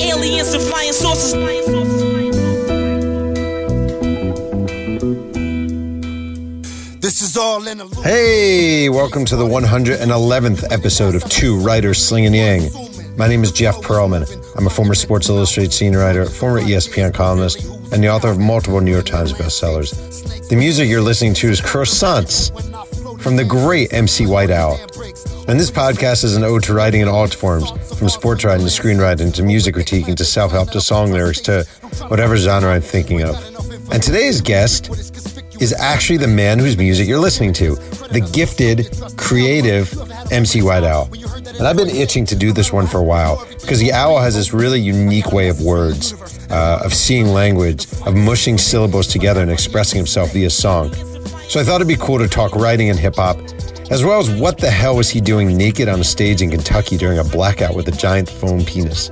Aliens and flying saucers. This is all in a Hey, welcome to the 111th episode of Two Writers Slinging Yang. My name is Jeff Pearlman. I'm a former Sports Illustrated senior writer, former ESPN columnist, and the author of multiple New York Times bestsellers. The music you're listening to is Croissants from the great MC White Owl. And this podcast is an ode to writing in all its forms, from sports writing to screenwriting to music critiquing to self help to song lyrics to whatever genre I'm thinking of. And today's guest is actually the man whose music you're listening to, the gifted, creative MC White Owl. And I've been itching to do this one for a while because the owl has this really unique way of words, uh, of seeing language, of mushing syllables together and expressing himself via song. So I thought it'd be cool to talk writing and hip hop, as well as what the hell was he doing naked on a stage in Kentucky during a blackout with a giant foam penis?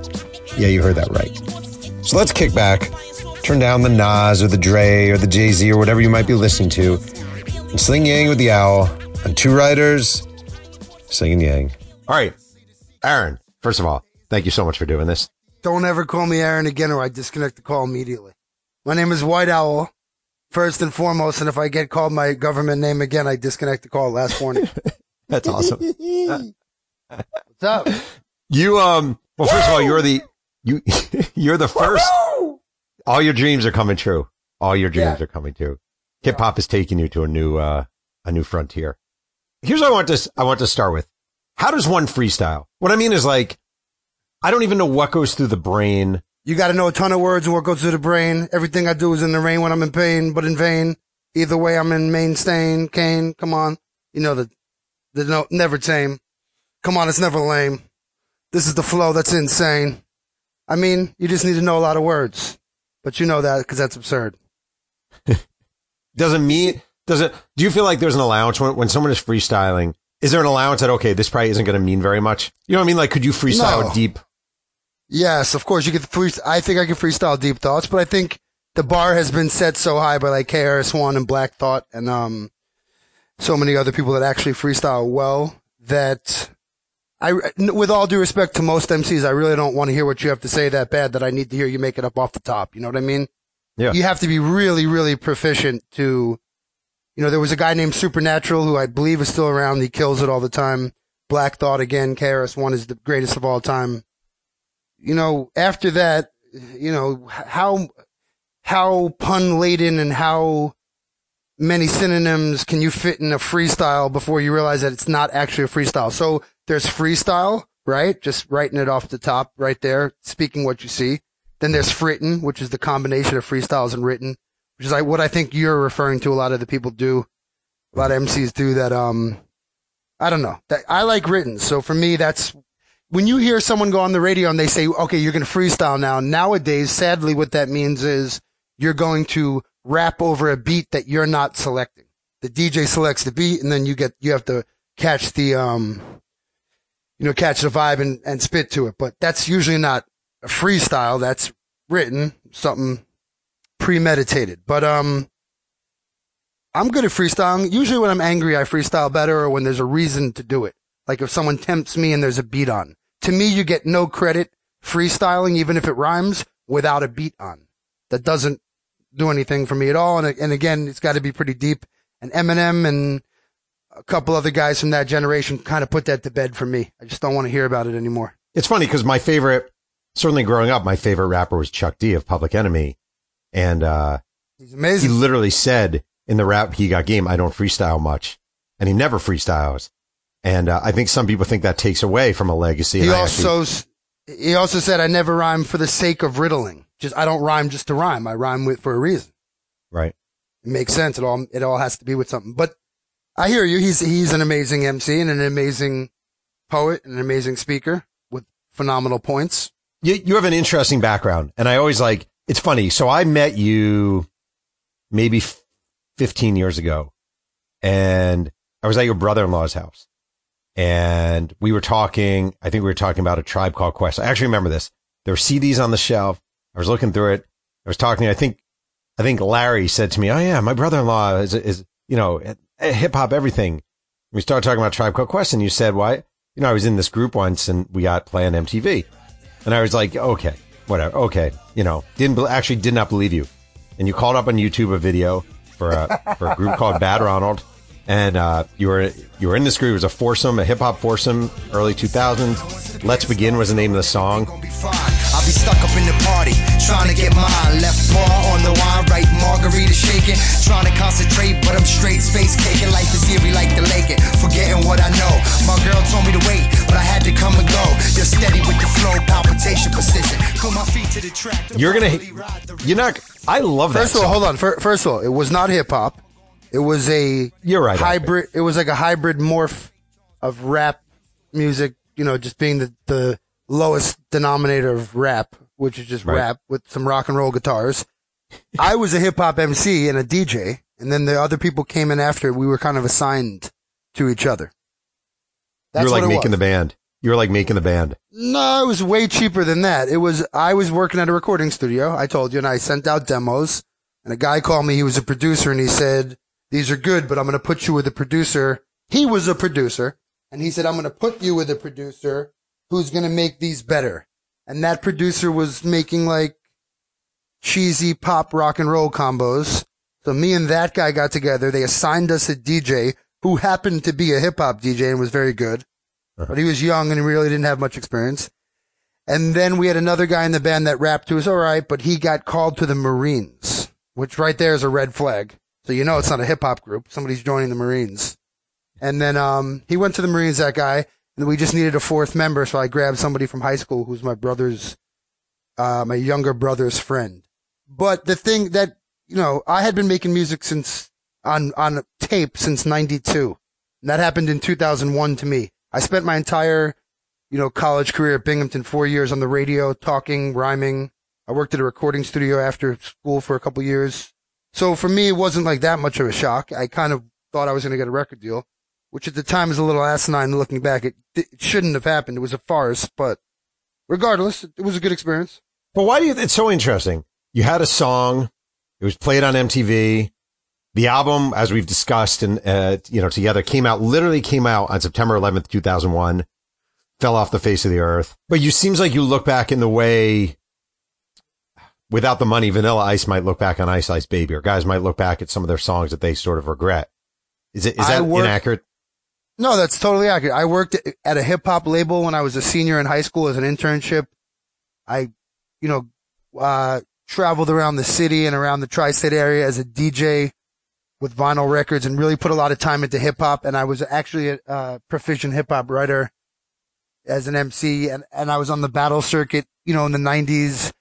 Yeah, you heard that right. So let's kick back, turn down the Nas or the Dre or the Jay Z or whatever you might be listening to, and sling yang with the owl on two Writers, Slinging yang. All right, Aaron. First of all, thank you so much for doing this. Don't ever call me Aaron again or I disconnect the call immediately. My name is White Owl, first and foremost, and if I get called my government name again, I disconnect the call last warning. That's awesome. What's up? You um. Well, first of all, you're the you you're the first. All your dreams are coming true. All your dreams Yeah. are coming true. Hip hop is taking you to a new uh a new frontier. Here's what I want to I want to start with. How does one freestyle? What I mean is like, I don't even know what goes through the brain. You got to know a ton of words and what goes through the brain. Everything I do is in the rain when I'm in pain, but in vain. Either way, I'm in main stain. Kane, come on. You know the, the no, never tame. Come on, it's never lame. This is the flow that's insane. I mean, you just need to know a lot of words, but you know that because that's absurd. Doesn't mean does it? Do you feel like there's an allowance when when someone is freestyling? Is there an allowance that okay, this probably isn't going to mean very much? You know what I mean? Like, could you freestyle No. deep? Yes, of course you could free. I think I can freestyle deep thoughts, but I think the bar has been set so high by like KRS One and Black Thought and um so many other people that actually freestyle well that I, with all due respect to most MCs, I really don't want to hear what you have to say that bad that I need to hear you make it up off the top. You know what I mean? Yeah. You have to be really, really proficient to, you know, there was a guy named Supernatural who I believe is still around. He kills it all the time. Black Thought again, KRS One is the greatest of all time you know, after that, you know, how, how pun laden and how many synonyms can you fit in a freestyle before you realize that it's not actually a freestyle? So there's freestyle, right? Just writing it off the top right there, speaking what you see. Then there's fritten, which is the combination of freestyles and written, which is like what I think you're referring to. A lot of the people do, a lot of MCs do that. Um, I don't know. That I like written. So for me, that's when you hear someone go on the radio and they say, okay, you're going to freestyle now. Nowadays, sadly, what that means is you're going to rap over a beat that you're not selecting. The DJ selects the beat and then you get, you have to catch the, um, you know, catch the vibe and, and spit to it. But that's usually not a freestyle. That's written, something premeditated. But, um, I'm good at freestyling. Usually when I'm angry, I freestyle better or when there's a reason to do it. Like if someone tempts me and there's a beat on. To me, you get no credit freestyling, even if it rhymes, without a beat on. That doesn't do anything for me at all. And, and again, it's got to be pretty deep. And Eminem and a couple other guys from that generation kind of put that to bed for me. I just don't want to hear about it anymore. It's funny because my favorite, certainly growing up, my favorite rapper was Chuck D of Public Enemy, and uh, He's he literally said in the rap he got game, I don't freestyle much, and he never freestyles. And uh, I think some people think that takes away from a legacy. He I actually- also, he also said, I never rhyme for the sake of riddling. Just, I don't rhyme just to rhyme. I rhyme with, for a reason. right. It makes sense. It all it all has to be with something. But I hear you. He's he's an amazing MC and an amazing poet and an amazing speaker with phenomenal points. You you have an interesting background, and I always like. It's funny. So I met you maybe f- 15 years ago, and I was at your brother-in-law's house, and we were talking. I think we were talking about a tribe called Quest. I actually remember this. There were CDs on the shelf. I was looking through it. I was talking. I think, I think Larry said to me, "Oh yeah, my brother-in-law is is you know eh, eh, hip hop everything." We started talking about Tribe Called Quest, and you said, "Why?" You know, I was in this group once, and we got playing MTV, and I was like, "Okay." whatever. Okay, you know, didn't actually did not believe you, and you called up on YouTube a video for a for a group called Bad Ronald, and uh, you were you were in this group. It was a foursome, a hip hop foursome, early two thousands. Let's begin was the name of the song. I'll be stuck up in the party, trying to get mine. Left paw on the wine, right margarita shaking. Trying to concentrate, but I'm straight space caking. Life is eerie like the lake. Forgetting what I know. My girl told me to wait, but I had to come and go. You're steady with the flow, palpitation, precision. Put my feet to the track. You're gonna, you're not. I love that. First of all, hold on. First of all, it was not hip hop. It was a You're right, hybrid. It was like a hybrid morph of rap music. You know, just being the the lowest denominator of rap, which is just Right. rap with some rock and roll guitars. I was a hip hop MC and a DJ, and then the other people came in after. We were kind of assigned to each other. you were like making was. the band. You were like making the band. No, it was way cheaper than that. It was, I was working at a recording studio. I told you, and I sent out demos and a guy called me. He was a producer and he said, these are good, but I'm going to put you with a producer. He was a producer and he said, I'm going to put you with a producer who's going to make these better. And that producer was making like cheesy pop rock and roll combos. So me and that guy got together. They assigned us a DJ who happened to be a hip hop DJ and was very good, uh-huh. but he was young and he really didn't have much experience. And then we had another guy in the band that rapped who was all right, but he got called to the Marines, which right there is a red flag. So you know it's not a hip hop group. Somebody's joining the Marines. And then um, he went to the Marines, that guy, and we just needed a fourth member. So I grabbed somebody from high school who's my brother's, uh, my younger brother's friend. But the thing that, you know, I had been making music since on, on tape since 92. And that happened in 2001 to me. I spent my entire, you know, college career at Binghamton, four years on the radio, talking, rhyming. I worked at a recording studio after school for a couple years. So for me, it wasn't like that much of a shock. I kind of thought I was going to get a record deal, which at the time was a little asinine looking back. It, it shouldn't have happened. It was a farce, but regardless, it was a good experience. But why do you? It's so interesting. You had a song. It was played on MTV. The album, as we've discussed and, uh, you know, together came out, literally came out on September 11th, 2001, fell off the face of the earth. But you seems like you look back in the way without the money, Vanilla Ice might look back on Ice Ice Baby or guys might look back at some of their songs that they sort of regret. Is it, is that work- inaccurate? No, that's totally accurate. I worked at a hip hop label when I was a senior in high school as an internship. I, you know, uh, traveled around the city and around the tri-state area as a DJ with vinyl records and really put a lot of time into hip hop. And I was actually a, uh proficient hip hop writer as an MC and, and I was on the battle circuit, you know, in the nineties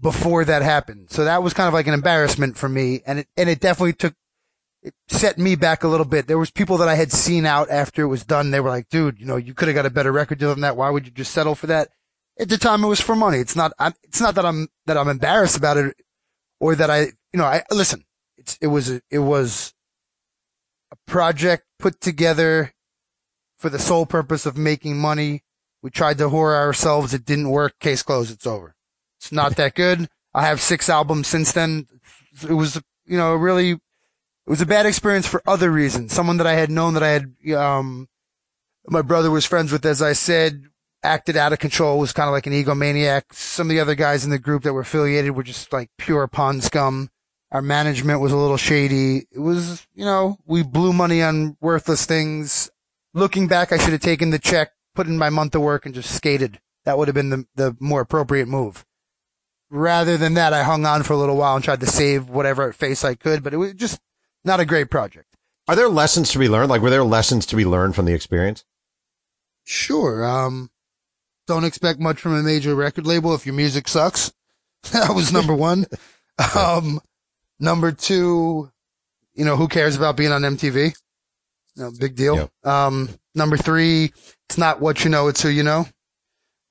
before that happened. So that was kind of like an embarrassment for me. And it, and it definitely took, it set me back a little bit. There was people that I had seen out after it was done. They were like, dude, you know, you could have got a better record deal than that. Why would you just settle for that? At the time, it was for money. It's not, I'm, it's not that I'm, that I'm embarrassed about it or that I, you know, I, listen, it's, it was, a, it was a project put together for the sole purpose of making money. We tried to whore ourselves. It didn't work. Case closed. It's over. It's not that good. I have six albums since then. It was, you know, really, it was a bad experience for other reasons. Someone that I had known that I had, um, my brother was friends with, as I said, acted out of control, was kind of like an egomaniac. Some of the other guys in the group that were affiliated were just like pure pond scum. Our management was a little shady. It was, you know, we blew money on worthless things. Looking back, I should have taken the check, put in my month of work and just skated. That would have been the, the more appropriate move. Rather than that, I hung on for a little while and tried to save whatever face I could, but it was just not a great project. Are there lessons to be learned? Like, were there lessons to be learned from the experience? Sure. Um, don't expect much from a major record label if your music sucks. that was number one. um, number two, you know, who cares about being on MTV? No, big deal. Um, number three, it's not what you know, it's who you know.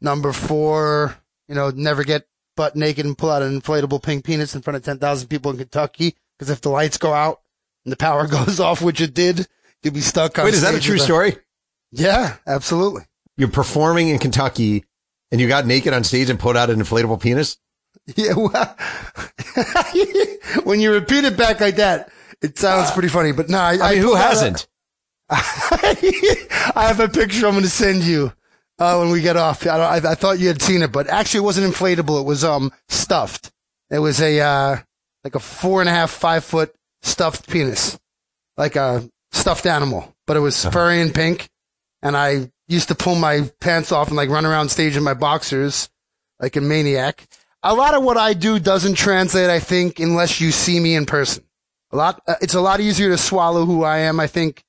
Number four, you know, never get butt naked and pull out an inflatable pink penis in front of 10,000 people in Kentucky. Cause if the lights go out and the power goes off, which it did, you'll be stuck on Wait, is that a true story? Yeah, absolutely. You're performing in Kentucky and you got naked on stage and put out an inflatable penis? Yeah, well, when you repeat it back like that, it sounds pretty funny. But no, I, I mean, who out a- hasn't? I have a picture I'm going to send you Oh, when we get off, I, don't- I, I thought you had seen it, but actually it wasn't inflatable. It was um stuffed. It was a uh like a four and a half, five foot stuffed penis, like a stuffed animal, but it was furry and pink. And I used to pull my pants off and like run around stage in my boxers, like a maniac. A lot of what I do doesn't translate, I think, unless you see me in person. A lot, uh, it's a lot easier to swallow who I am, I think,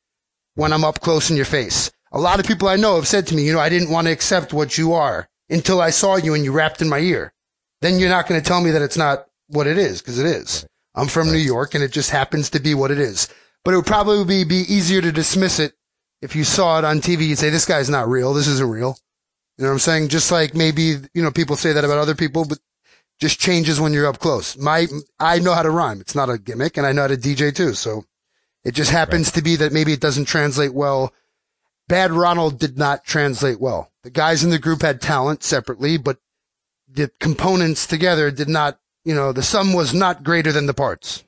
when I'm up close in your face. A lot of people I know have said to me, you know, I didn't want to accept what you are until I saw you and you rapped in my ear. Then you're not going to tell me that it's not what it is, because it is. I'm from New York and it just happens to be what it is. But it would probably be, be easier to dismiss it if you saw it on TV. You'd say, this guy's not real. This isn't real. You know what I'm saying? Just like maybe, you know, people say that about other people, but just changes when you're up close. My, I know how to rhyme. It's not a gimmick and I know how to DJ too. So it just happens to be that maybe it doesn't translate well. Bad Ronald did not translate well. The guys in the group had talent separately, but the components together did not, you know, the sum was not greater than the parts.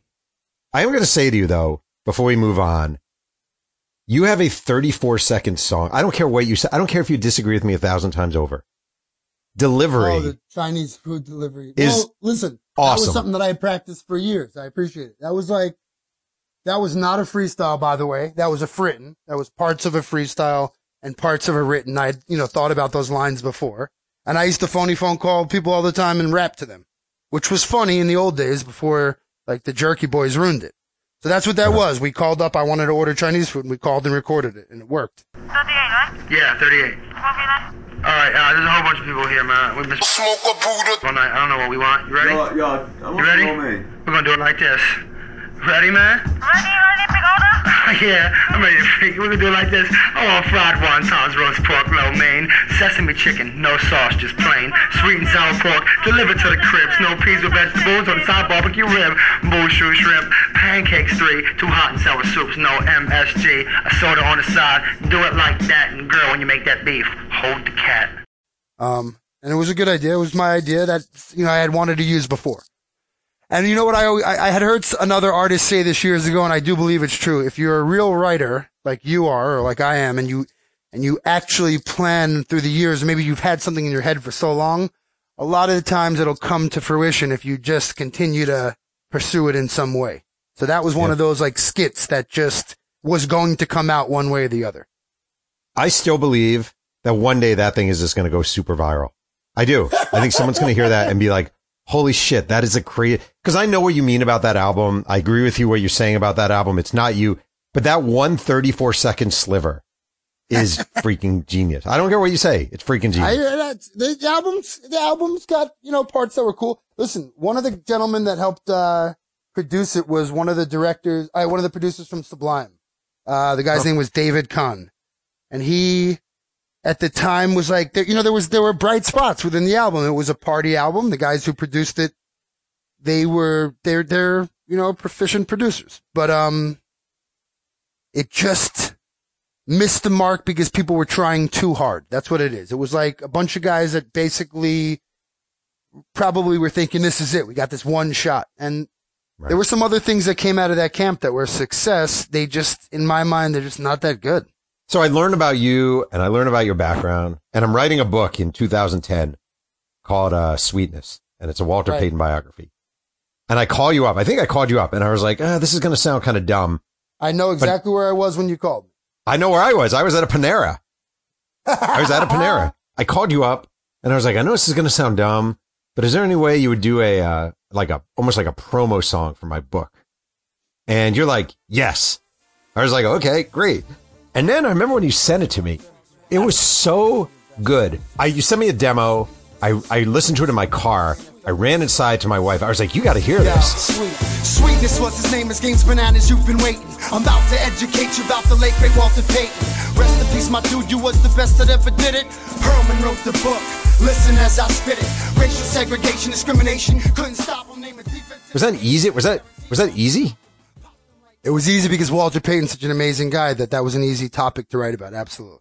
I am going to say to you though, before we move on, you have a 34 second song. I don't care what you say. I don't care if you disagree with me a thousand times over. Delivery. Oh, the Chinese food delivery. Is well, listen, that was something that I practiced for years. I appreciate it. That was like, that was not a freestyle, by the way. That was a written. That was parts of a freestyle and parts of a written. I, you know, thought about those lines before. And I used to phony phone call people all the time and rap to them, which was funny in the old days before like the Jerky Boys ruined it. So that's what that was. We called up. I wanted to order Chinese food and we called and recorded it and it worked. 38, right? Yeah, 38. All right, uh, there's a whole bunch of people here, man. We missed Smoke a Buddha. one night. I don't know what we want. You ready? Ja, ja, jag You ready? måste vara. We're gonna do it like this. Ready, man? Ready, ready, big order? yeah, I'm ready to freak. We're gonna do it like this. I want fried wontons, roast pork, lo mein, sesame chicken, no sauce, just plain, sweet and sour pork, delivered to the cribs, no peas or vegetables, on the side barbecue rib, bullshoe shrimp, pancakes three, two hot and sour soups, no MSG, a soda on the side. Do it like that, and girl, when you make that beef, hold the cat. Um, and it was a good idea. It was my idea that, you know, I had wanted to use before. And you know what? I, I, I had heard another artist say this years ago, and I do believe it's true. If you're a real writer, like you are, or like I am, and you, and you actually plan through the years, maybe you've had something in your head for so long, a lot of the times it'll come to fruition if you just continue to pursue it in some way. So that was one Yeah. of those like skits that just was going to come out one way or the other. I still believe that one day that thing is just going to go super viral. I do. I think someone's going to hear that and be like, holy shit, that is a creative, cause I know what you mean about that album. I agree with you what you're saying about that album. It's not you, but that one 34 second sliver is freaking genius. I don't care what you say. It's freaking I, genius. that's, the albums, the albums got, you know, parts that were cool. Listen, one of the gentlemen that helped, uh, produce it was one of the directors, uh, one of the producers from Sublime. Uh, the guy's Oh. name was David Kahne. And he, at the time was like, there, you know, there was, there were bright spots within the album. It was a party album. The guys who produced it, they were, they're, they're, you know, proficient producers. But, um, it just, missed the mark because people were trying too hard. That's what it is. It was like a bunch of guys that basically probably were thinking, this is it. We got this one shot. And Right. there were some other things that came out of that camp that were a success. They just, in my mind, they're just not that good. So I learned about you and I learned about your background and I'm writing a book in 2010 called, uh, Sweetness and it's a Walter Right. Payton biography. And I call you up. I think I called you up and I was like, ah, this is going to sound kind of dumb. I know exactly where I was when you called me. I know where I was. I was at a Panera. I was at a Panera. I called you up and I was like, I know this is going to sound dumb, but is there any way you would do a, uh, like a, almost like a promo song for my book? And you're like, yes. I was like, okay, great. And then I remember when you sent it to me, it was so good. I, you sent me a demo. I, I listened to it in my car. I ran inside to my wife. I was like, you got to hear this. Sweet. Sweetness was his name, his game's bananas, you've been waiting. I'm about to educate you about the late great Walter Payton. Rest in peace, my dude, you was the best that ever did it. Pearlman wrote the book. Listen as I spit it. Racial segregation, discrimination, couldn't stop him. Name a defense. Was that easy? Was that, was that easy? It was easy because Walter Payton's such an amazing guy that that was an easy topic to write about. Absolutely.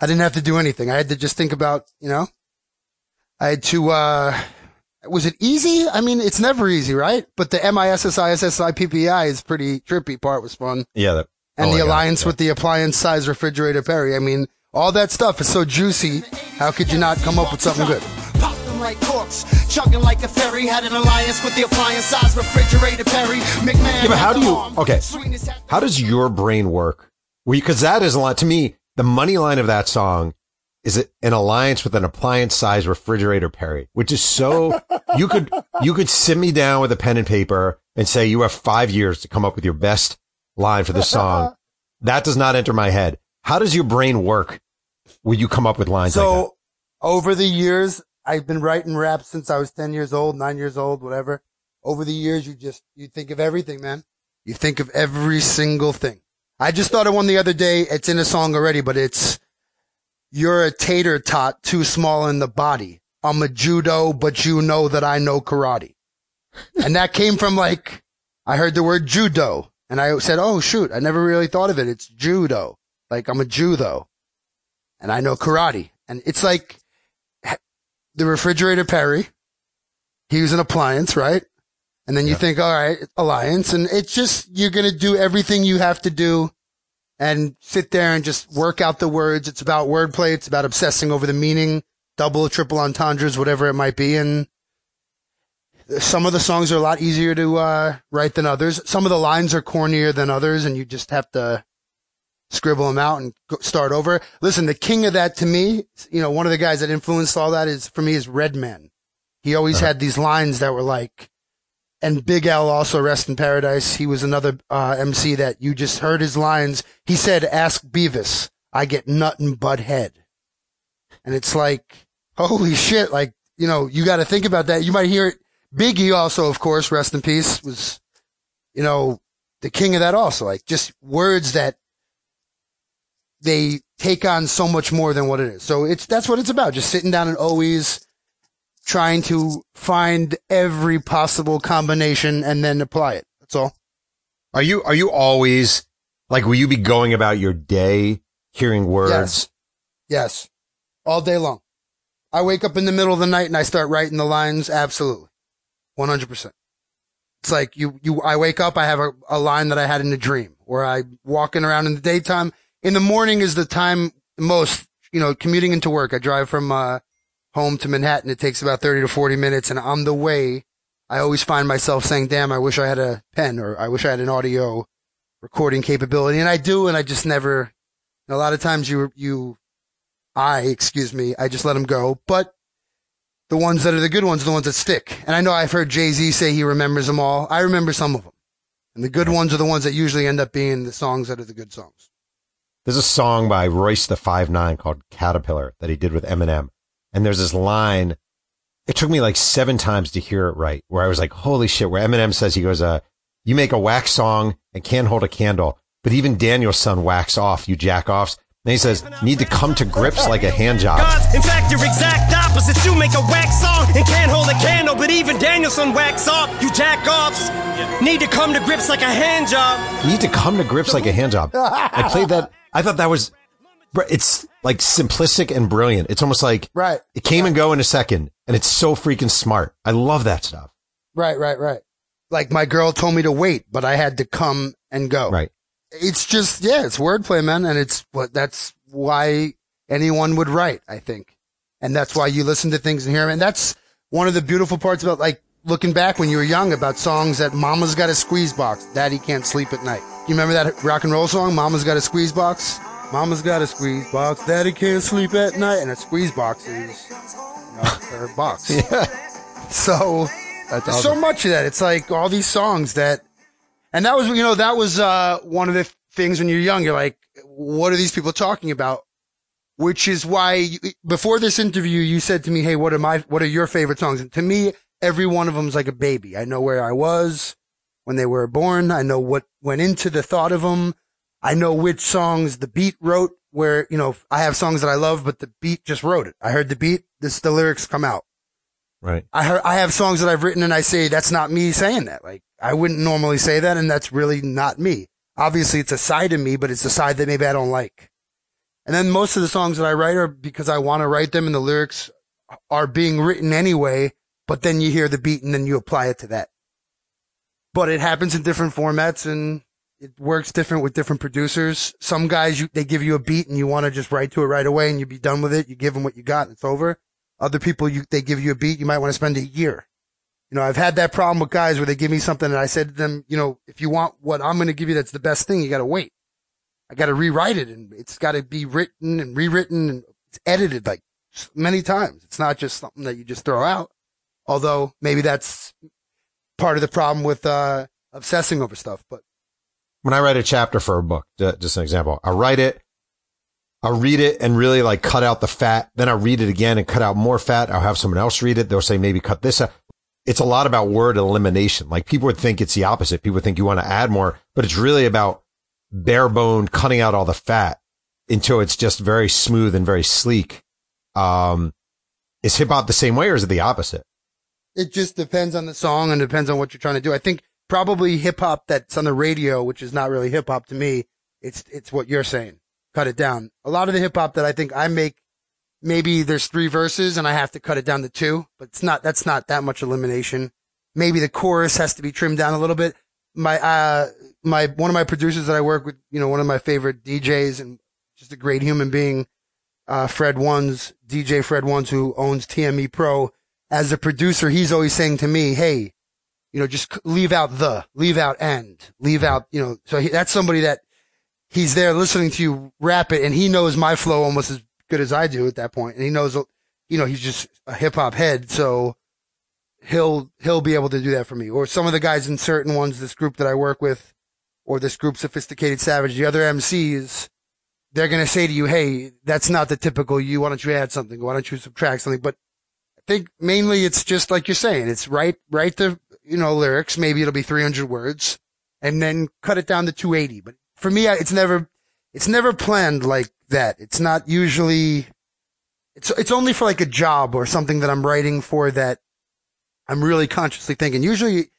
I didn't have to do anything. I had to just think about, you know, I had to, uh, was it easy? I mean, it's never easy, right? But the M-I-S-S-I-S-S-I-P-P-I is pretty trippy part was fun. Yeah. That, And oh the my God, alliance yeah. with the appliance size refrigerator Perry. I mean, all that stuff is so juicy How could you not come up with something good? Pop them like corks, chugging like a ferry. Had an alliance with the appliance size refrigerator Perry. McMahon. Yeah, but how had do the you? arm. Okay, Sweetness had- how does your brain work? Because that is a lot to me. The money line of that song is it an alliance with an appliance size refrigerator Perry, which is so you could you could sit me down with a pen and paper and say you have five years to come up with your best line for this song. that does not enter my head. How does your brain work when you come up with lines like that? So over the years, I've been writing rap since I was 10 years old, nine years old, whatever. Over the years, you just, you think of everything, man. You think of every single thing. I just thought of one the other day. It's in a song already, but it's, you're a tater tot too small in the body. I'm a judo, but you know that I know karate. and that came from like, I heard the word judo and I said, Oh shoot, I never really thought of it. It's judo. Like I'm a judo and I know karate. And it's like the refrigerator Perry. He was an appliance, right? And then you think, all right, alliance. And it's just, you're going to do everything you have to do and sit there and just work out the words. It's about wordplay. It's about obsessing over the meaning, double triple entendres, whatever it might be. And some of the songs are a lot easier to uh, write than others. Some of the lines are cornier than others, and you just have to scribble them out and start over. Listen, the king of that to me, you know, one of the guys that influenced all that is for me is Redman. He always had these lines that were like, and Big L also rest in paradise. He was another uh, MC that you just heard his lines. He said, "Ask Beavis, I get nut and butt head," and it's like, holy shit! Like you know, you got to think about that. You might hear it. Biggie also, of course, rest in peace, was you know the king of that also. Like just words that they take on so much more than what it is. So it's that's what it's about. Just sitting down and always trying to find every possible combination and then apply it. That's all. Are you are you always like will you be going about your day hearing words? Yes. Yes. All day long. I wake up in the middle of the night and I start writing the lines. Absolutely. 100%. It's like you, you, I wake up, I have a, a line that I had in a dream where I walking around in the daytime. In the morning is the time most, you know, commuting into work. I drive from, uh, home to Manhattan. It takes about 30 to 40 minutes. And on the way, I always find myself saying, damn, I wish I had a pen or I wish I had an audio recording capability. And I do. And I just never, a lot of times you, you, I, excuse me, I just let them go. But the ones that are the good ones are the ones that stick. And I know I've heard Jay Z say he remembers them all. I remember some of them. And the good ones are the ones that usually end up being the songs that are the good songs. There's a song by Royce the Five Nine called Caterpillar that he did with Eminem. And there's this line. It took me like seven times to hear it right, where I was like, holy shit, where Eminem says, he goes, uh, you make a wax song and can't hold a candle, but even Daniel-san wax off, you jack offs. And he says, need to come to grips like a hand job. In fact, you're exact opposite. You make a wax song and can't hold a candle, but even Daniel-san wax off. You jack offs. Need to come to grips like a hand job. need to come to grips like a hand job. I played that. I thought that was, it's like simplistic and brilliant. It's almost like Right. it came and go in a second and it's so freaking smart. I love that stuff. Right, right, right. Like my girl told me to wait, but I had to come and go. Right. It's just, yeah, it's wordplay, man. And it's what, that's why anyone would write, I think. And that's why you listen to things and hear them. And that's one of the beautiful parts about like looking back when you were young about songs that mama's got a squeeze box. Daddy can't sleep at night. You remember that rock and roll song? Mama's got a squeeze box. Mama's got a squeeze box. Daddy can't sleep at night. And a squeeze box is, you know, her box. Yeah. So That's there's so much of that. It's like all these songs that, and that was, you know, that was, uh, one of the things when you're young, you're like, what are these people talking about? Which is why you, before this interview, you said to me, Hey, what are my, what are your favorite songs? And to me, every one of them's like a baby. I know where I was when they were born. I know what went into the thought of them. I know which songs the beat wrote where, you know, I have songs that I love, but the beat just wrote it. I heard the beat, this, the lyrics come out. Right. I heard, I have songs that I've written and I say that's not me saying that. Like I wouldn't normally say that, and that's really not me. Obviously, it's a side of me, but it's a side that maybe I don't like. And then most of the songs that I write are because I want to write them, and the lyrics are being written anyway. But then you hear the beat, and then you apply it to that. But it happens in different formats, and it works different with different producers. Some guys, you, they give you a beat and you want to just write to it right away and you be done with it. You give them what you got and it's over. Other people, you, they give you a beat, you might want to spend a year. You know, I've had that problem with guys where they give me something and I said to them, you know, if you want what I'm going to give you that's the best thing, you got to wait. I got to rewrite it and it's got to be written and rewritten and it's edited like many times. It's not just something that you just throw out. Although maybe that's part of the problem with, uh, obsessing over stuff, but when I write a chapter for a book, just an example, I write it, I read it and really like cut out the fat. Then I read it again and cut out more fat. I'll have someone else read it. They'll say maybe cut this out. It's a lot about word elimination. Like people would think it's the opposite. People think you want to add more, but it's really about bare bone cutting out all the fat until it's just very smooth and very sleek. Um, is hip hop the same way or is it the opposite? It just depends on the song and depends on what you're trying to do. I think probably hip hop that's on the radio, which is not really hip hop to me. It's, it's what you're saying. Cut it down. A lot of the hip hop that I think I make, maybe there's three verses and I have to cut it down to two, but it's not, that's not that much elimination. Maybe the chorus has to be trimmed down a little bit. My, uh, my, one of my producers that I work with, you know, one of my favorite DJs and just a great human being, uh, Fred Ones, DJ Fred Ones, who owns TME Pro. As a producer, he's always saying to me, Hey, you know, just leave out the, leave out end, leave out, you know, so he, that's somebody that he's there listening to you rap it and he knows my flow almost as good as I do at that point. And he knows, you know, he's just a hip hop head. So he'll, he'll be able to do that for me. Or some of the guys in certain ones, this group that I work with, or this group Sophisticated Savage, the other MCs, they're going to say to you, Hey, that's not the typical you. Why don't you add something? Why don't you subtract something? But think mainly it's just like you're saying. It's write, write the, you know, lyrics. Maybe it'll be 300 words and then cut it down to 280. But for me, it's never, it's never planned like that. It's not usually, it's, it's only for like a job or something that I'm writing for that I'm really consciously thinking. Usually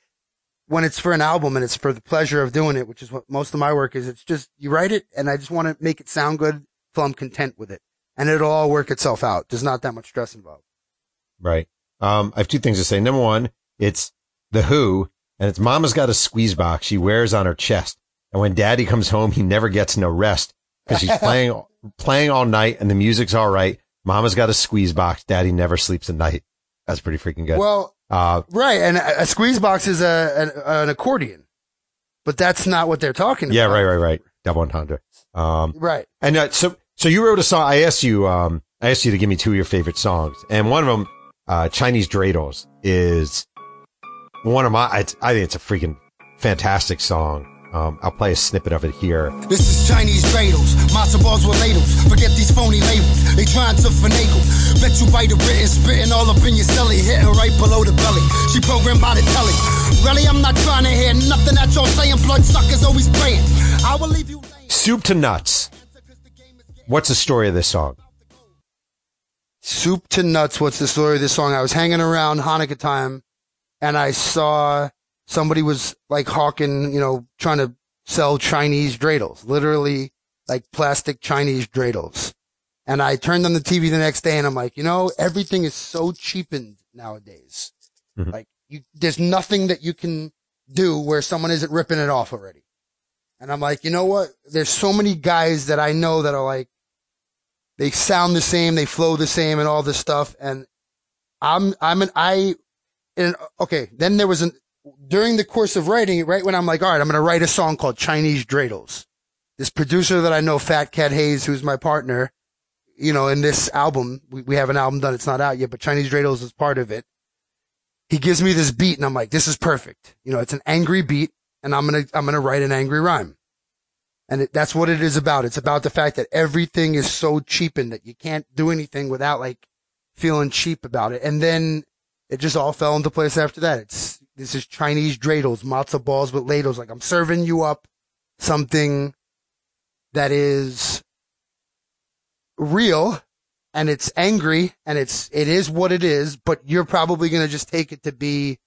when it's for an album and it's for the pleasure of doing it, which is what most of my work is, it's just you write it and I just want to make it sound good till I'm content with it. And it'll all work itself out. There's not that much stress involved. Right. Um, I have two things to say. Number one, it's the Who, and it's Mama's got a squeeze box she wears on her chest, and when Daddy comes home, he never gets no rest because she's playing playing all night, and the music's all right. Mama's got a squeeze box. Daddy never sleeps at night. That's pretty freaking good. Well, uh, right. And a, a squeeze box is a, an, an accordion, but that's not what they're talking yeah, about. Yeah. Right, right, right. Double entendre. Um, Right. And uh, so, so you wrote a song. I asked you, um, I asked you to give me two of your favorite songs, and one of them, uh, Chinese Dreidels, is one of my. I, I think it's a freaking fantastic song. Um, I'll play a snippet of it here. This is Chinese dreidels, matzo balls with ladles. Forget these phony labels, they trying to finagle. Bet you bite a written, spitting all up in your celly, hitting right below the belly. She programmed by the telly. Really, I'm not trying to hear nothing that y'all saying. Blood suckers always praying. I will leave you. laying. Soup to Nuts. What's the story of this song? Soup to nuts. What's the story of this song? I was hanging around Hanukkah time and I saw somebody was like hawking, you know, trying to sell Chinese dreidels, literally like plastic Chinese dreidels. And I turned on the TV the next day and I'm like, you know, everything is so cheapened nowadays. Mhm. Like you, there's nothing that you can do where someone isn't ripping it off already. And I'm like, you know what? There's so many guys that I know that are like, they sound the same, they flow the same and all this stuff. And I'm, I'm an, I, and okay, then there was an, during the course of writing it, right when I'm like, all right, I'm to write a song called Chinese Dreidels. This producer that I know, Fat Cat Hayes, who's my partner, you know, in this album, we, we have an album done. It's not out yet, but Chinese Dreidels is part of it. He gives me this beat and I'm like, this is perfect. You know, it's an angry beat and I'm going to, I'm going to write an angry rhyme. And it, that's what it is about. It's about the fact that everything is so cheapened that you can't do anything without like feeling cheap about it. And then it just all fell into place after that. It's, this is Chinese dreidels, matzo balls with ladles. Like I'm serving you up something that is real and it's angry and it's, it is what it is, but you're probably going to just take it to be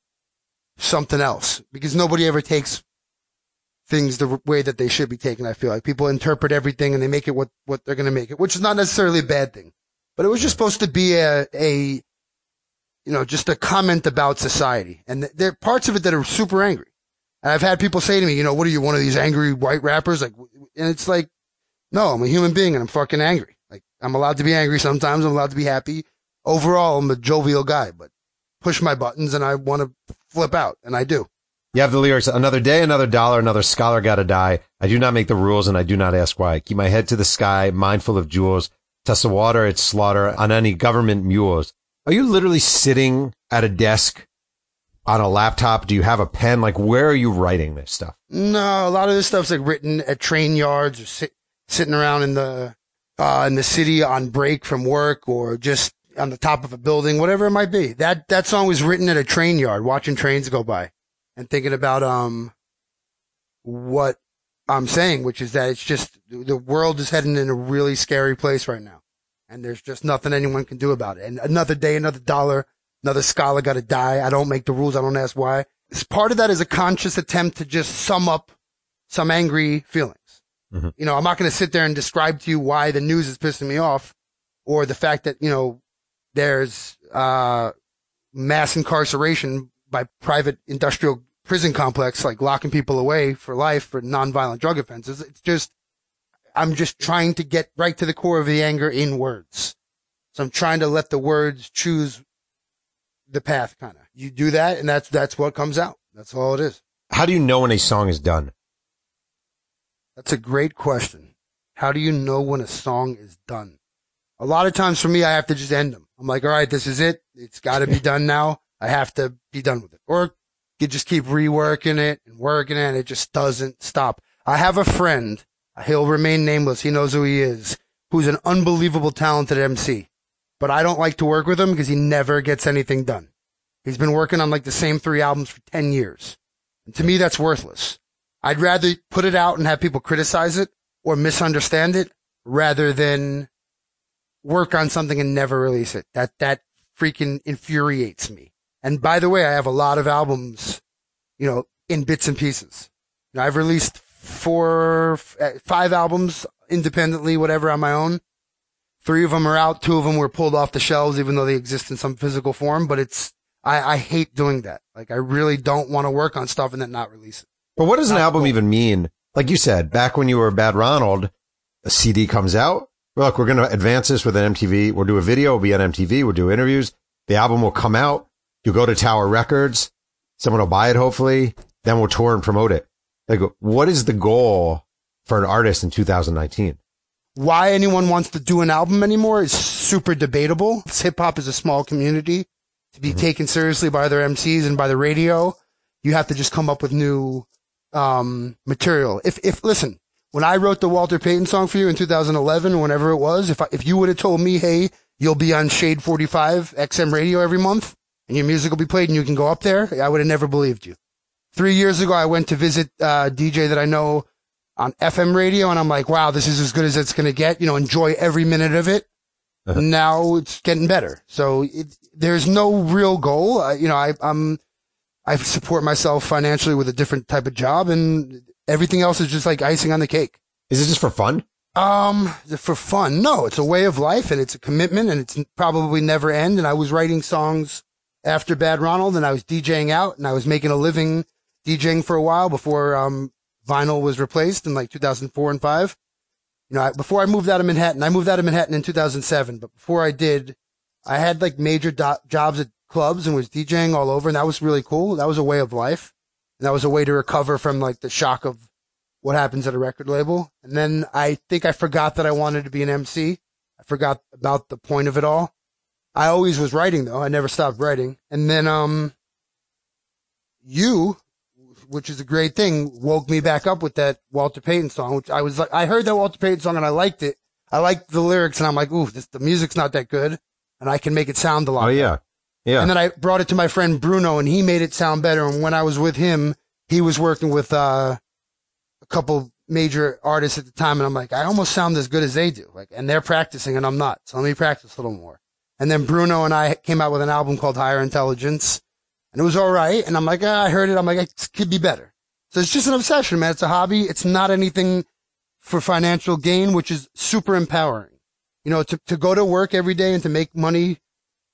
something else because nobody ever takes things the way that they should be taken. I feel like people interpret everything and they make it what, what they're going to make it, which is not necessarily a bad thing, but it was just supposed to be a, a, you know, just a comment about society. And th- there are parts of it that are super angry. And I've had people say to me, you know, what are you, one of these angry white rappers? Like, and it's like, no, I'm a human being and I'm fucking angry. Like, I'm allowed to be angry sometimes. I'm allowed to be happy. Overall, I'm a jovial guy, but push my buttons and I want to flip out and I do. You have the lyrics, another day, another dollar, another scholar gotta die. I do not make the rules and I do not ask why. Keep my head to the sky, mindful of jewels. Test the water, it's slaughter on any government mules. Are you literally sitting at a desk on a laptop? Do you have a pen? Like, where are you writing this stuff? No, a lot of this stuff's like written at train yards or sit, sitting around in the, uh, in the city on break from work or just on the top of a building, whatever it might be. That, that song was written at a train yard, watching trains go by and thinking about, um, what I'm saying, which is that it's just the world is heading in a really scary place right now. And there's just nothing anyone can do about it. And another day, another dollar, another scholar got to die. I don't make the rules. I don't ask why. It's part of that is a conscious attempt to just sum up some angry feelings. Mhm. You know, I'm not going to sit there and describe to you why the news is pissing me off or the fact that, you know, there's, uh, mass incarceration by private industrial prison complex, like locking people away for life for nonviolent drug offenses. It's just, I'm just trying to get right to the core of the anger in words. So I'm trying to let the words choose the path kind of. You do that and that's, that's what comes out. That's all it is. How do you know when a song is done? That's a great question. How do you know when a song is done? A lot of times for me, I have to just end them. I'm like, all right, this is it. It's got to be done now. I have to be done with it. Or you just keep reworking it and working it and it just doesn't stop. I have a friend. He'll remain nameless. He knows who he is, who's an unbelievable talented MC. But I don't like to work with him because he never gets anything done. He's been working on like the same three albums for 10 years. And to me, that's worthless. I'd rather put it out and have people criticize it or misunderstand it rather than work on something and never release it. That, that freaking infuriates me. And by the way, I have a lot of albums, you know, in bits and pieces. You know, I've released four, five albums independently, whatever on my own. Three of them are out. Two of them were pulled off the shelves, even though they exist in some physical form. But it's, I, I hate doing that. Like I really don't want to work on stuff and then not release it. But what does an album even mean? Like you said, back when you were Bad Ronald, a CD comes out. Look, we're going to advance this with an MTV. We'll do a video. We'll be on MTV. We'll do interviews. The album will come out. You'll go to Tower Records. Someone will buy it, hopefully. Then we'll tour and promote it. Like, what is the goal for an artist in 2019? Why anyone wants to do an album anymore is super debatable. Hip hop is a small community. To be taken seriously by their MCs and by the radio, you have to just come up with new um, material. If if listen, when I wrote the Walter Payton song for you in 2011, or whenever it was, if I, if you would have told me, hey, you'll be on Shade 45 XM radio every month, and your music will be played, and you can go up there, I would have never believed you. Three years ago, I went to visit uh, DJ that I know on FM radio, and I'm like, wow, this is as good as it's going to get. You know, enjoy every minute of it. Now it's getting better. So it, there's no real goal. You know, I, I'm I support myself financially with a different type of job, and everything else is just like icing on the cake. Is it just for fun? Um, for fun? No, it's a way of life, and it's a commitment, and it's probably never end. And I was writing songs after Bad Ronald, and I was DJing out, and I was making a living DJing for a while before um vinyl was replaced in like 2004 and five. You know, I, before I moved out of Manhattan, I moved out of Manhattan in 2007, but before I did, I had like major do- jobs at clubs and was DJing all over, and that was really cool. That was a way of life, and that was a way to recover from like the shock of what happens at a record label. And then I think I forgot that I wanted to be an MC. I forgot about the point of it all. I always was writing though. I never stopped writing. And then, um, you, which is a great thing, woke me back up with that Walter Payton song, which I was like, I heard that Walter Payton song and I liked it. I liked the lyrics and I'm like, ooh, this, the music's not that good and I can make it sound a lot. Oh, yeah. Yeah. And then I brought it to my friend Bruno and he made it sound better. And when I was with him, he was working with, uh, a couple major artists at the time. And I'm like, I almost sound as good as they do. Like, and they're practicing and I'm not. So let me practice a little more. And then Bruno and I came out with an album called Higher Intelligence and it was all right. And I'm like, ah, I heard it. I'm like, it could be better. So it's just an obsession, man. It's a hobby. It's not anything for financial gain, which is super empowering. You know, to, to go to work every day and to make money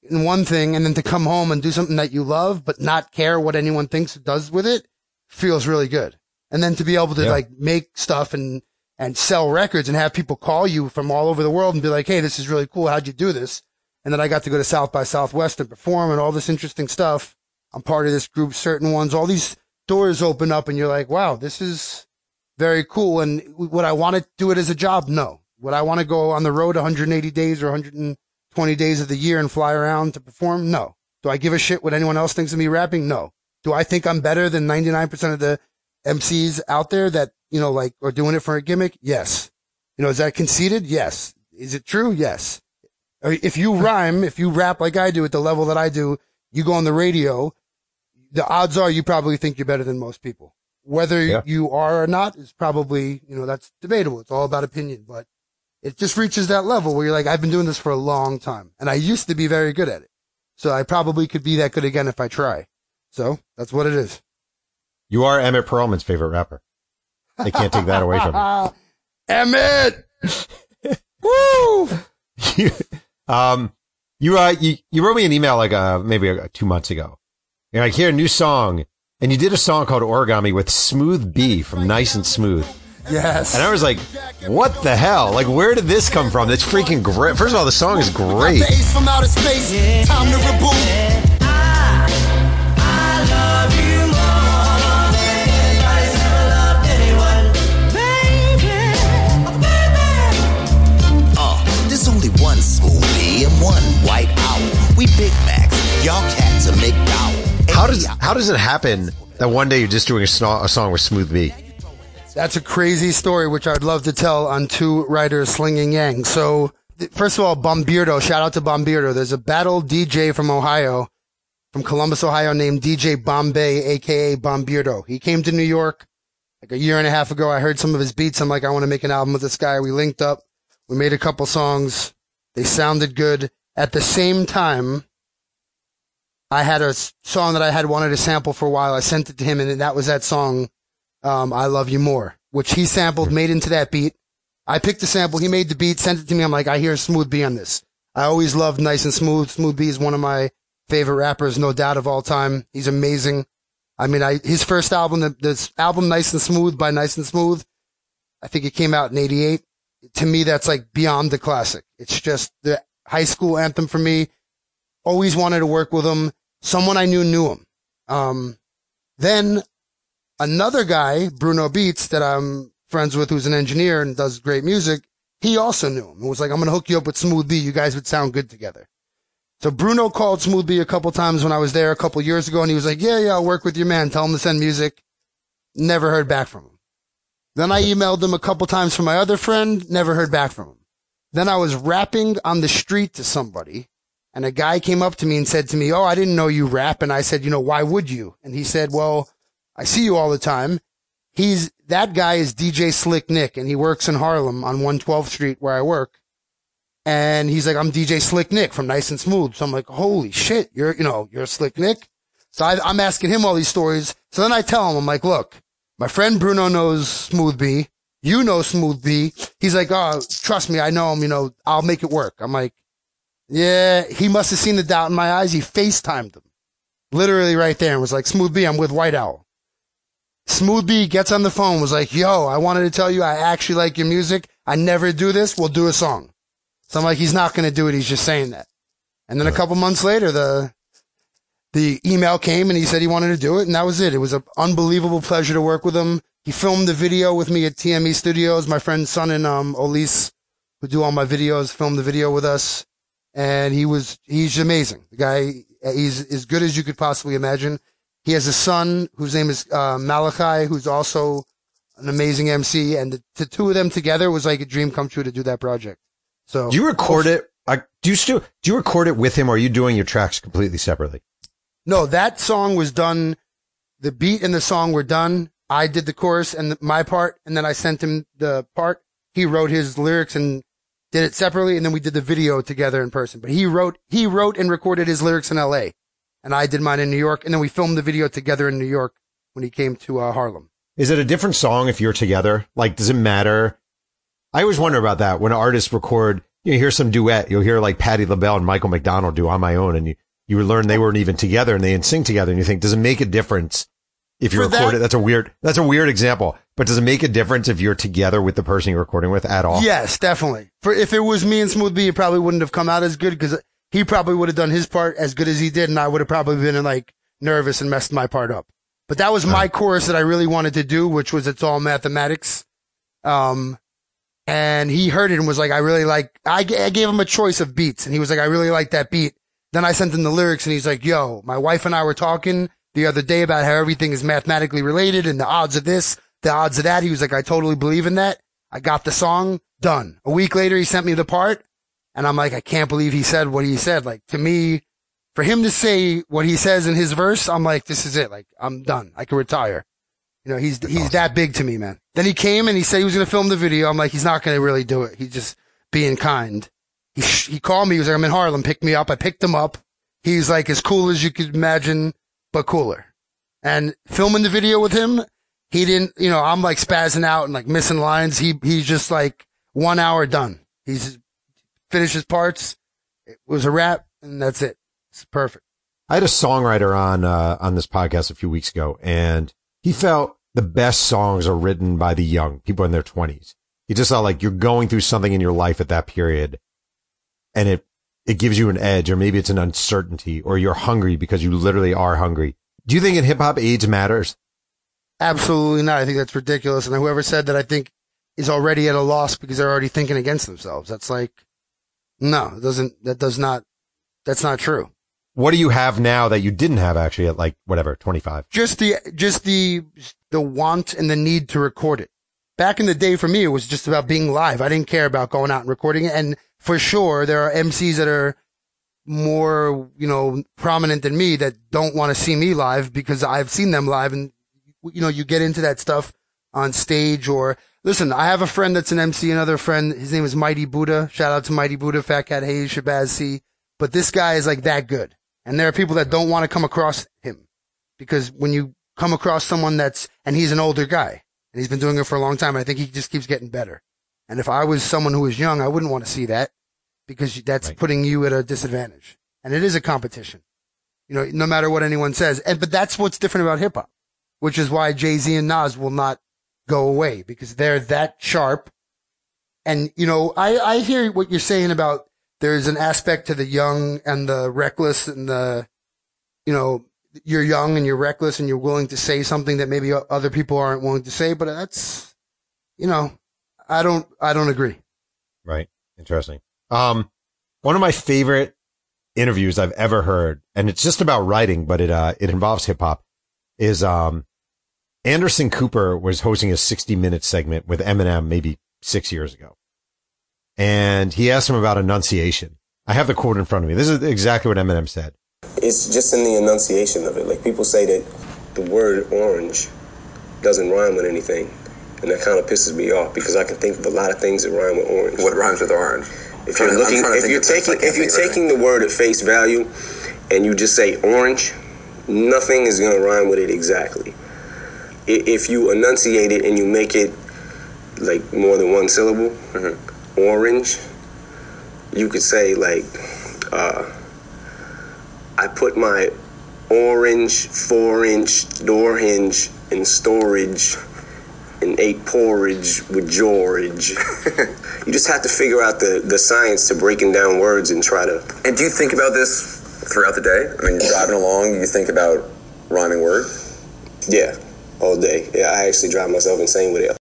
in one thing and then to come home and do something that you love, but not care what anyone thinks does with it feels really good. And then to be able to Yeah. like make stuff and, and sell records and have people call you from all over the world and be like, Hey, this is really cool. How'd you do this? And then I got to go to South by Southwest and perform and all this interesting stuff. I'm part of this group, certain ones, all these doors open up and you're like, wow, this is very cool. And would I want to do it as a job? No. Would I want to go on the road 180 days or 120 days of the year and fly around to perform? No. Do I give a shit what anyone else thinks of me rapping? No. Do I think I'm better than 99% of the MCs out there that, you know, like are doing it for a gimmick? Yes. You know, is that conceited? Yes. Is it true? Yes. Or If you rhyme, if you rap like I do at the level that I do, you go on the radio, the odds are you probably think you're better than most people. Whether Yeah. you are or not is probably, you know, that's debatable. It's all about opinion, but it just reaches that level where you're like, I've been doing this for a long time and I used to be very good at it. So I probably could be that good again if I try. So that's what it is. You are Emmett Pearlman's favorite rapper. They can't take that away from you. Emmett! Woo! you, um, you, uh, you, you wrote me an email like, uh, maybe uh, two months ago. You're like, here, a new song. And you did a song called Origami with Smooth B from Nice and Smooth. Yes. And I was like, what the hell? Like, where did this come from? That's freaking great. First of all, the song is great. How does, how does it happen that one day you're just doing a, sno- a song with Smooth B? That's a crazy story, which I'd love to tell on two writers slinging yang. So, first of all, Bombirdo, shout out to Bombirdo. There's a battle DJ from Ohio, from Columbus, Ohio, named DJ Bombay, aka Bombirdo. He came to New York like a year and a half ago. I heard some of his beats. I'm like, I want to make an album with this guy. We linked up. We made a couple songs. They sounded good. At the same time, I had a song that I had wanted to sample for a while. I sent it to him, and that was that song um, I Love You More, which he sampled, made into that beat. I picked the sample, he made the beat, sent it to me. I'm like, I hear Smooth B on this. I always loved Nice and Smooth. Smooth B is one of my favorite rappers, no doubt of all time. He's amazing. I mean, I, his first album, the, album Nice and Smooth by Nice and Smooth, I think it came out in 88. To me, that's like beyond the classic. It's just the high school anthem for me. Always wanted to work with him. Someone I knew knew him. Um, then another guy, Bruno Beats, that I'm friends with, who's an engineer and does great music, he also knew him It was like, I'm going to hook you up with Smooth B. You guys would sound good together. So Bruno called Smooth B a couple times when I was there a couple years ago and he was like, yeah, yeah, I'll work with your man. Tell him to send music. Never heard back from him. Then I emailed him a couple times from my other friend. Never heard back from him. Then I was rapping on the street to somebody and a guy came up to me and said to me, Oh, I didn't know you rap. And I said, you know, why would you? And he said, well, I see you all the time. He's, that guy is DJ Slick Nick and he works in Harlem on 112th Street where I work. And he's like, I'm DJ Slick Nick from Nice and Smooth. So I'm like, holy shit, you're, you know, you're Slick Nick. So I, I'm asking him all these stories. So then I tell him, I'm like, look, my friend Bruno knows Smooth B. You know Smooth B. He's like, oh, trust me, I know him, you know, I'll make it work. I'm like, yeah, he must have seen the doubt in my eyes. He FaceTimed him. Literally right there and was like, Smooth B, I'm with White Owl. Smooth B gets on the phone, was like, yo, I wanted to tell you I actually like your music. I never do this. We'll do a song. So I'm like, he's not going to do it. He's just saying that. And then a couple months later, the, the email came and he said he wanted to do it. And that was it. It was an unbelievable pleasure to work with him. He filmed the video with me at TME Studios. My friend Son and, um, Elise, who do all my videos, filmed the video with us. And he was, he's amazing. The guy, he's as good as you could possibly imagine. He has a son whose name is, uh, Malachi, who's also an amazing MC. And the, the two of them together was like a dream come true to do that project. So Do you record it? I, do you still, do you record it with him or are you doing your tracks completely separately? No, that song was done. The beat and the song were done. I did the chorus and my part, and then I sent him the part. He wrote his lyrics and did it separately, and then we did the video together in person. But he wrote, he wrote and recorded his lyrics in L.A., and I did mine in New York, and then we filmed the video together in New York when he came to uh, Harlem. Is it a different song if you're together? Like, does it matter? I always wonder about that when artists record, you hear some duet, you'll hear like Patti LaBelle and Michael McDonald do on my own and you, you learn they weren't even together and they didn't sing together and you think, does it make a difference If you For that- record it, that's a weird, that's a weird example. But does it make a difference if you're together with the person you're recording with at all? Yes, definitely. For if it was me and Smooth B, it probably wouldn't have come out as good because he probably would have done his part as good as he did, and I would have probably been like nervous and messed my part up. But that was my chorus that I really wanted to do, which was "It's All Mathematics." Um, and he heard it and was like, "I really like." I, g- I gave him a choice of beats, and he was like, "I really like that beat." Then I sent him the lyrics, and he's like, "Yo, my wife and I were talking the other day about how everything is mathematically related and the odds of this, the odds of that." He was like, "I totally believe in that." I got the song done. A week later, he sent me the part, and I'm like, I can't believe he said what he said. Like to me, for him to say what he says in his verse, I'm like, this is it. Like I'm done. I can retire. You know, he's he's that big to me, man. Then he came and he said he was going to film the video. I'm like, he's not going to really do it. He's just being kind. He he called me. He was like, I'm in Harlem. Pick me up. I picked him up. He's like as cool as you could imagine, but cooler. And filming the video with him, he didn't. You know, I'm like spazzing out and like missing lines. He he's just like one hour done. He's finished his parts. It was a wrap, and that's it. It's perfect. I had a songwriter on uh, on this podcast a few weeks ago, and he felt the best songs are written by the young people in their twenties. He just felt like you're going through something in your life at that period, and it it gives you an edge, or maybe it's an uncertainty, or you're hungry because you literally are hungry. Do you think in hip hop age matters? Absolutely not. I think that's ridiculous. And whoever said that, I think is already at a loss because they're already thinking against themselves. That's like, no, it doesn't, that does not, that's not true. What do you have now that you didn't have actually at like whatever twenty five? Just the, just the, the want and the need to record it. Back in the day for me, it was just about being live. I didn't care about going out and recording it. And for sure, there are MCs that are more, you know, prominent than me that don't want to see me live because I've seen them live and, you know, you get into that stuff on stage or listen, I have a friend that's an MC, another friend, his name is Mighty Buddha. Shout out to Mighty Buddha, Fat Cat Hayes, Shabazz C. But this guy is like that good. And there are people that don't want to come across him because when you come across someone that's, and he's an older guy and he's been doing it for a long time, I think he just keeps getting better. And if I was someone who was young, I wouldn't want to see that because that's Right. putting you at a disadvantage. And it is a competition, you know, no matter what anyone says. And, but that's what's different about hip hop, which is why Jay Z and Nas will not go away because they're that sharp. And, you know, I, I hear what you're saying about there's an aspect to the young and the reckless and the, you know, you're young and you're reckless and you're willing to say something that maybe other people aren't willing to say, but that's, you know, I don't, I don't agree. Right. Interesting. Um, one of my favorite interviews I've ever heard, and it's just about writing, but it, uh, it involves hip hop is, um, Anderson Cooper was hosting a 60 minute segment with Eminem maybe six years ago. And he asked him about enunciation. I have the quote in front of me. This is exactly what Eminem said. It's just in the enunciation of it. Like people say that the word orange doesn't rhyme with anything, and that kind of pisses me off because I can think of a lot of things that rhyme with orange. What rhymes with orange? If you're trying to- I'm looking, if you're of things, I taking, if you're think of it taking the word at face value, and you just say orange, nothing is gonna rhyme with it exactly. If you enunciate it and you make it like more than one syllable, Mm-hmm. orange, you could say like, uh, I put my orange four inch door hinge in storage and ate porridge with George. you just have to figure out the, the science to breaking down words and try to. And do you think about this throughout the day? I mean, driving along, you think about rhyming words? Yeah, all day. Yeah, I actually drive myself insane with it.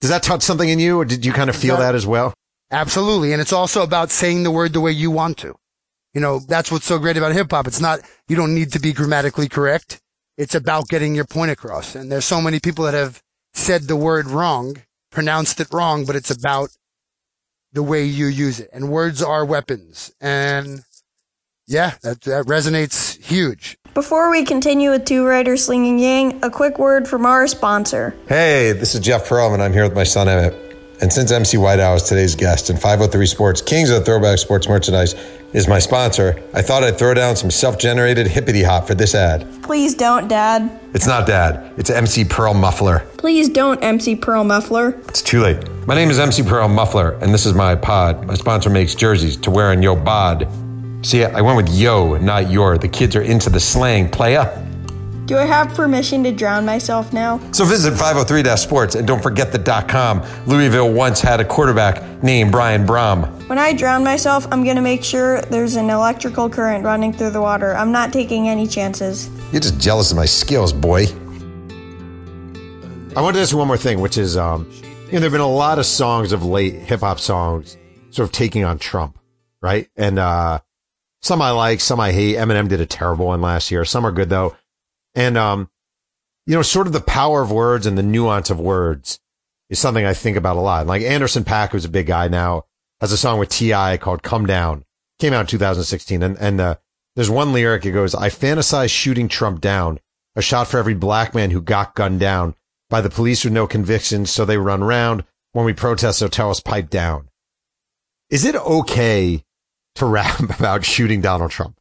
Does that touch something in you or did you kind of feel That- that as well? Absolutely. And it's also about saying the word the way you want to. You know, that's what's so great about hip hop. It's not, you don't need to be grammatically correct. It's about getting your point across. And there's so many people that have said the word wrong, pronounced it wrong, but it's about the way you use it. And words are weapons. And yeah, that, that resonates huge. Before we continue with Two Writers Slinging Yang, a quick word from our sponsor. Hey, this is Jeff Pearlman. I'm here with my son Emmett. And since MC White Owl is today's guest and 503 Sports, Kings of the Throwback Sports Merchandise, is my sponsor, I thought I'd throw down some self generated hippity hop for this ad. Please don't, Dad. It's not Dad, it's MC Pearl Muffler. Please don't, MC Pearl Muffler. It's too late. My name is MC Pearl Muffler, and this is my pod. My sponsor makes jerseys to wear in yo bod. See, I went with yo, not your. The kids are into the slang, playa. Do I have permission to drown myself now? So visit 503-sports and don't forget the .com. Louisville once had a quarterback named Brian Brohm. When I drown myself, I'm gonna make sure there's an electrical current running through the water. I'm not taking any chances. You're just jealous of my skills, boy. I wanted to ask you one more thing, which is, um, you know, there've been a lot of songs of late, hip hop songs, sort of taking on Trump, right? And, uh, some I like, some I hate. Eminem did a terrible one last year. Some are good though. And, um, you know, sort of the power of words and the nuance of words is something I think about a lot. Like Anderson Paak, who's a big guy now, has a song with T.I. called Come Down. Came out in 2016. And, and, uh, there's one lyric. It goes, I fantasize shooting Trump down, a shot for every black man who got gunned down by the police with no convictions. So they run round when we protest. So tell us pipe down. Is it okay to rap about shooting Donald Trump?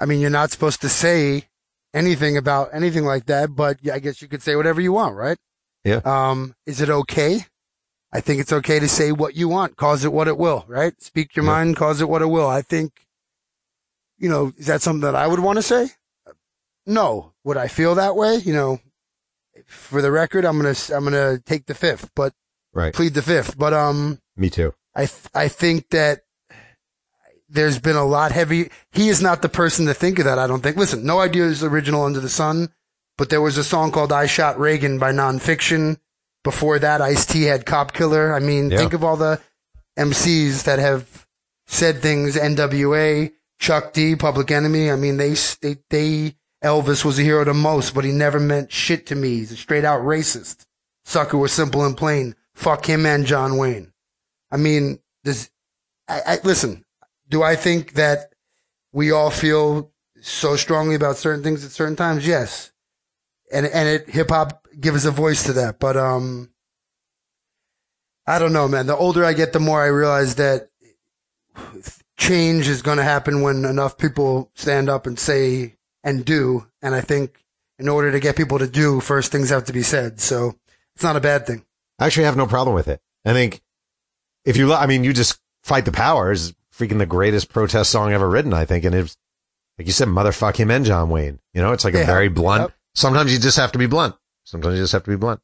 I mean, you're not supposed to say anything about anything like that, but I guess you could say whatever you want, right? Yeah. Um, is it okay? I think it's okay to say what you want, cause it what it will, right? Speak your Yeah. mind, cause it what it will. I think, you know, is that something that I would want to say? No. Would I feel that way? You know, for the record, I'm going to, I'm going to take the fifth, but Right. plead the fifth. But, um, Me too. I th- I think that there's been a lot heavy. He is not the person to think of that. I don't think. Listen, no idea is original under the sun, but there was a song called "I Shot Reagan" by Nonfiction. Before that, Ice T had "Cop Killer." I mean, Yeah. think of all the MCs that have said things. N.W.A., Chuck D, Public Enemy. I mean, they they they. Elvis was a hero to most, but he never meant shit to me. He's a straight out racist. Sucker was simple and plain. Fuck him and John Wayne. I mean, does I, I listen? Do I think that we all feel so strongly about certain things at certain times? Yes, and and it hip hop gives a voice to that. But um, I don't know, man. The older I get, the more I realize that change is going to happen when enough people stand up and say and do. And I think in order to get people to do, first things have to be said. So it's not a bad thing. I actually have no problem with it. I think if you, I mean, you just fight the powers, freaking the greatest protest song ever written, I think. And it's, like you said, motherfuck him and John Wayne. You know, it's like a very blunt. Yep. Sometimes you just have to be blunt. Sometimes you just have to be blunt.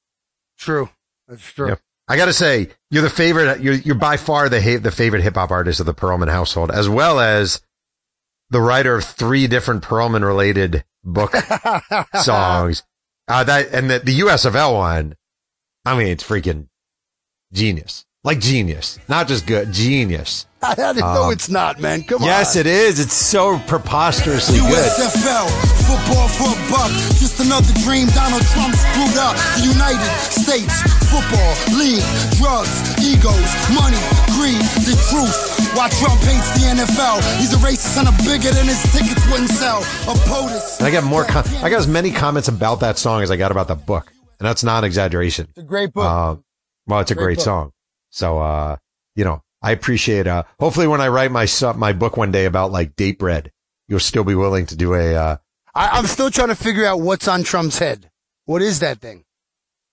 True. That's true. Yeah. I gotta say, you're the favorite, you're, you're by far the, ha- the favorite hip hop artist of the Pearlman household, as well as the writer of three different Pearlman related book songs. Uh, that, and the, the USFL one, I mean, it's freaking genius. Like genius. Not just good, genius. I didn't know Um, it's not, man. Come yes, on. Yes, it is. It's so preposterously good. USFL, football for a buck. Just another dream Donald Trump screwed up. The United States Football League, drugs, egos, money, greed, the truth. Why Trump hates the NFL. He's a racist and a bigot, and his tickets wouldn't sell. A POTUS. And I got more, com- I got as many comments about that song as I got about the book. And that's not an exaggeration. It's a great book. Uh, well, it's a Great great, song. So, uh, you know, I appreciate, uh, hopefully when I write my, su- my book one day about like date bread, you'll still be willing to do a, uh, I, I'm still trying to figure out what's on Trump's head. What is that thing?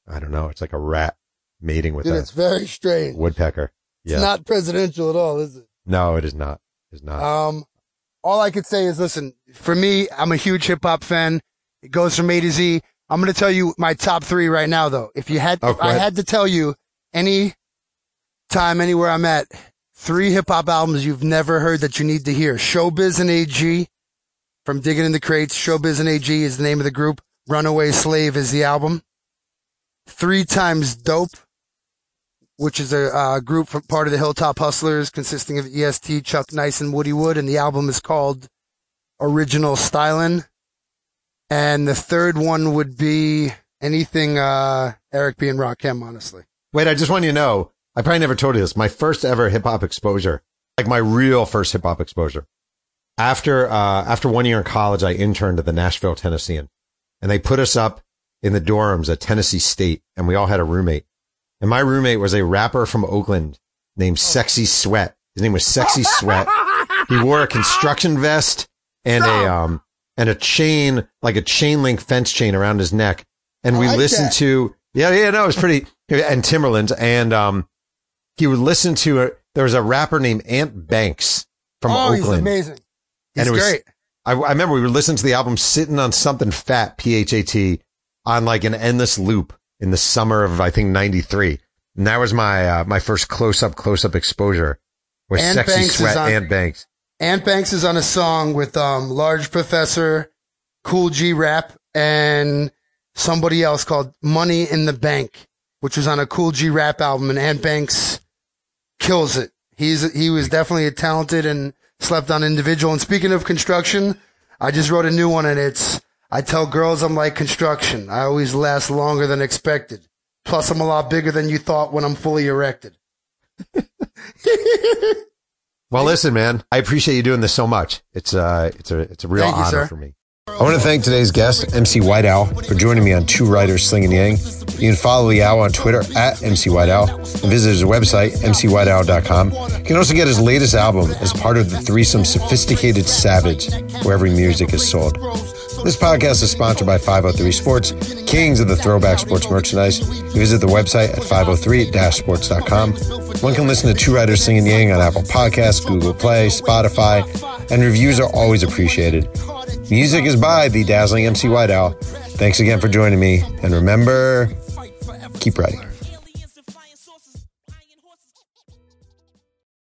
I don't know. It's like a rat mating with Dude, a it's very strange. woodpecker. Yeah. It's not presidential at all, is it? no, it is not. It's not. Um, all I could say is, listen, for me, I'm a huge hip hop fan. It goes from A to Z. I'm going to tell you my top three right now, though. If you had, Oh, if I had to tell you any time, anywhere I'm at, three hip hop albums you've never heard that you need to hear. Showbiz and AG from Digging in the Crates. Showbiz and AG is the name of the group. Runaway Slave is the album. Three Times Dope, which is a uh, group from part of the Hilltop Hustlers consisting of EST, Chuck Nice, and Woody Wood. And the album is called Original Stylin'. And the third one would be anything uh, Eric B. and Rakim, honestly. Wait, I just want you to know, I probably never told you this. My first ever hip hop exposure, like my real first hip hop exposure. After, uh, after one year in college, I interned at the Nashville Tennessean and they put us up in the dorms at Tennessee State and we all had a roommate. And my roommate was a rapper from Oakland named Sexy Sweat. His name was Sexy Sweat. He wore a construction vest and a, um, and a chain, like a chain link fence chain around his neck. And we like listened that. to, yeah, yeah, no, it was pretty, and Timberlands. And, um, he would listen to a, there was a rapper named Ant Banks from Oakland. oh, he's Oakland. amazing. And He's it was- great. I, I remember we were listening to the album sitting on something fat, P H A T, on like an endless loop in the summer of I think '93, and that was my uh, my first close up close up exposure with Ant sexy Banks sweat on- Ant Banks. Ant Banks is on a song with um, Large Professor, Kool G Rap, and somebody else called Money in the Bank, which was on a Kool G Rap album. And Ant Banks kills it. He's he was definitely a talented and slept on individual. And speaking of construction, I just wrote a new one, and it's I tell girls I'm like construction. I always last longer than expected. Plus, I'm a lot bigger than you thought when I'm fully erected. Well, listen, man, I appreciate you doing this so much. It's uh, it's a it's a real Thank honor sir. for me. I want to thank today's guest, MC White Owl, for joining me on Two Writers Slinging Yang. You can follow the owl on Twitter at MC White Owl and visit his website, mcwhiteowl.com. You can also get his latest album as part of the threesome Sophisticated Savage, where every music is sold. This podcast is sponsored by 503 Sports, kings of the throwback sports merchandise. Visit the website at 503-sports.com. One can listen to Two Writers Slinging Yang on Apple Podcasts, Google Play, Spotify, and reviews are always appreciated. Music is by the dazzling MC White Owl. Thanks again for joining me, and remember, keep writing.